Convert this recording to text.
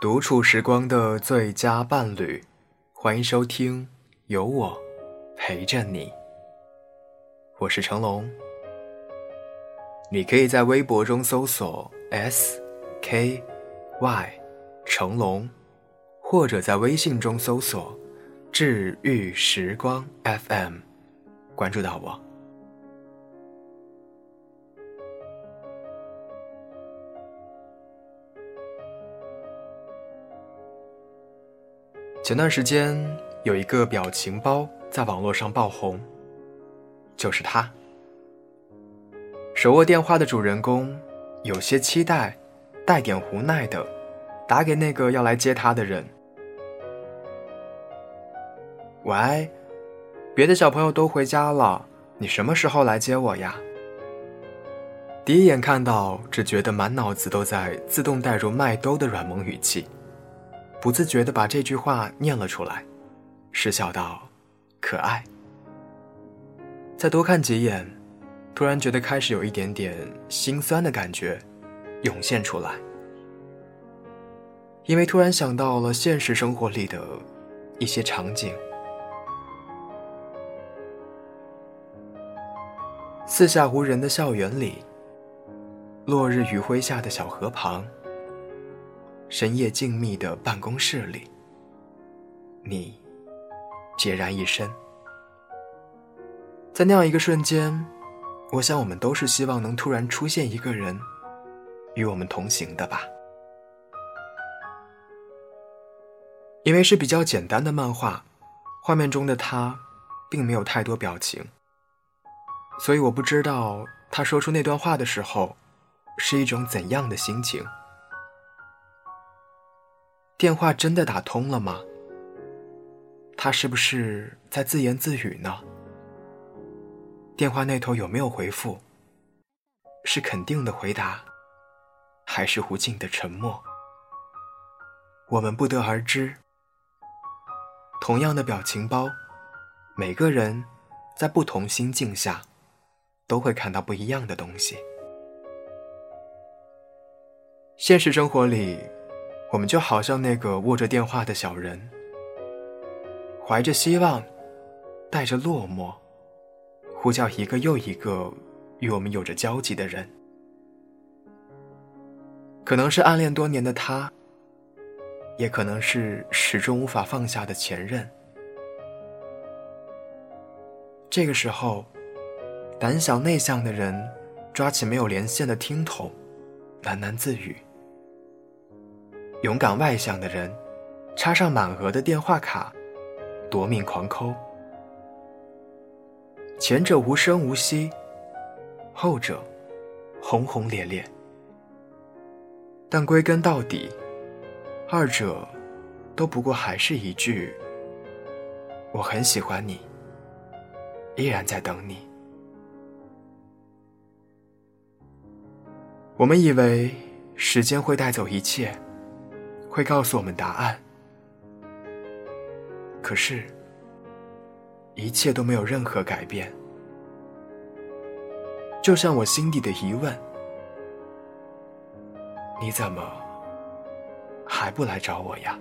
独处时光的最佳伴侣，欢迎收听，有我陪着你。我是成龙，你可以在微博中搜索 S K Y 成龙，或者在微信中搜索治愈时光 FM，关注到我。前段时间有一个表情包在网络上爆红，就是它。手握电话的主人公有些期待，带点无奈的打给那个要来接他的人：“喂，别的小朋友都回家了，你什么时候来接我呀？”第一眼看到，只觉得满脑子都在自动带入麦兜的软萌语气。不自觉地把这句话念了出来，失笑道：“可爱。”再多看几眼，突然觉得开始有一点点心酸的感觉涌现出来，因为突然想到了现实生活里的一些场景：四下无人的校园里，落日余晖下的小河旁。深夜静谧的办公室里，你孑然一身。在那样一个瞬间，我想我们都是希望能突然出现一个人，与我们同行的吧。因为是比较简单的漫画，画面中的他并没有太多表情，所以我不知道他说出那段话的时候，是一种怎样的心情。电话真的打通了吗？他是不是在自言自语呢？电话那头有没有回复？是肯定的回答，还是无尽的沉默？我们不得而知。同样的表情包，每个人在不同心境下，都会看到不一样的东西。现实生活里。我们就好像那个握着电话的小人，怀着希望，带着落寞，呼叫一个又一个与我们有着交集的人。可能是暗恋多年的他，也可能是始终无法放下的前任。这个时候，胆小内向的人抓起没有连线的听筒，喃喃自语。勇敢外向的人，插上满额的电话卡，夺命狂抠。前者无声无息，后者轰轰烈烈。但归根到底，二者都不过还是一句：“我很喜欢你，依然在等你。”我们以为时间会带走一切。会告诉我们答案，可是，一切都没有任何改变。就像我心底的疑问：你怎么还不来找我呀？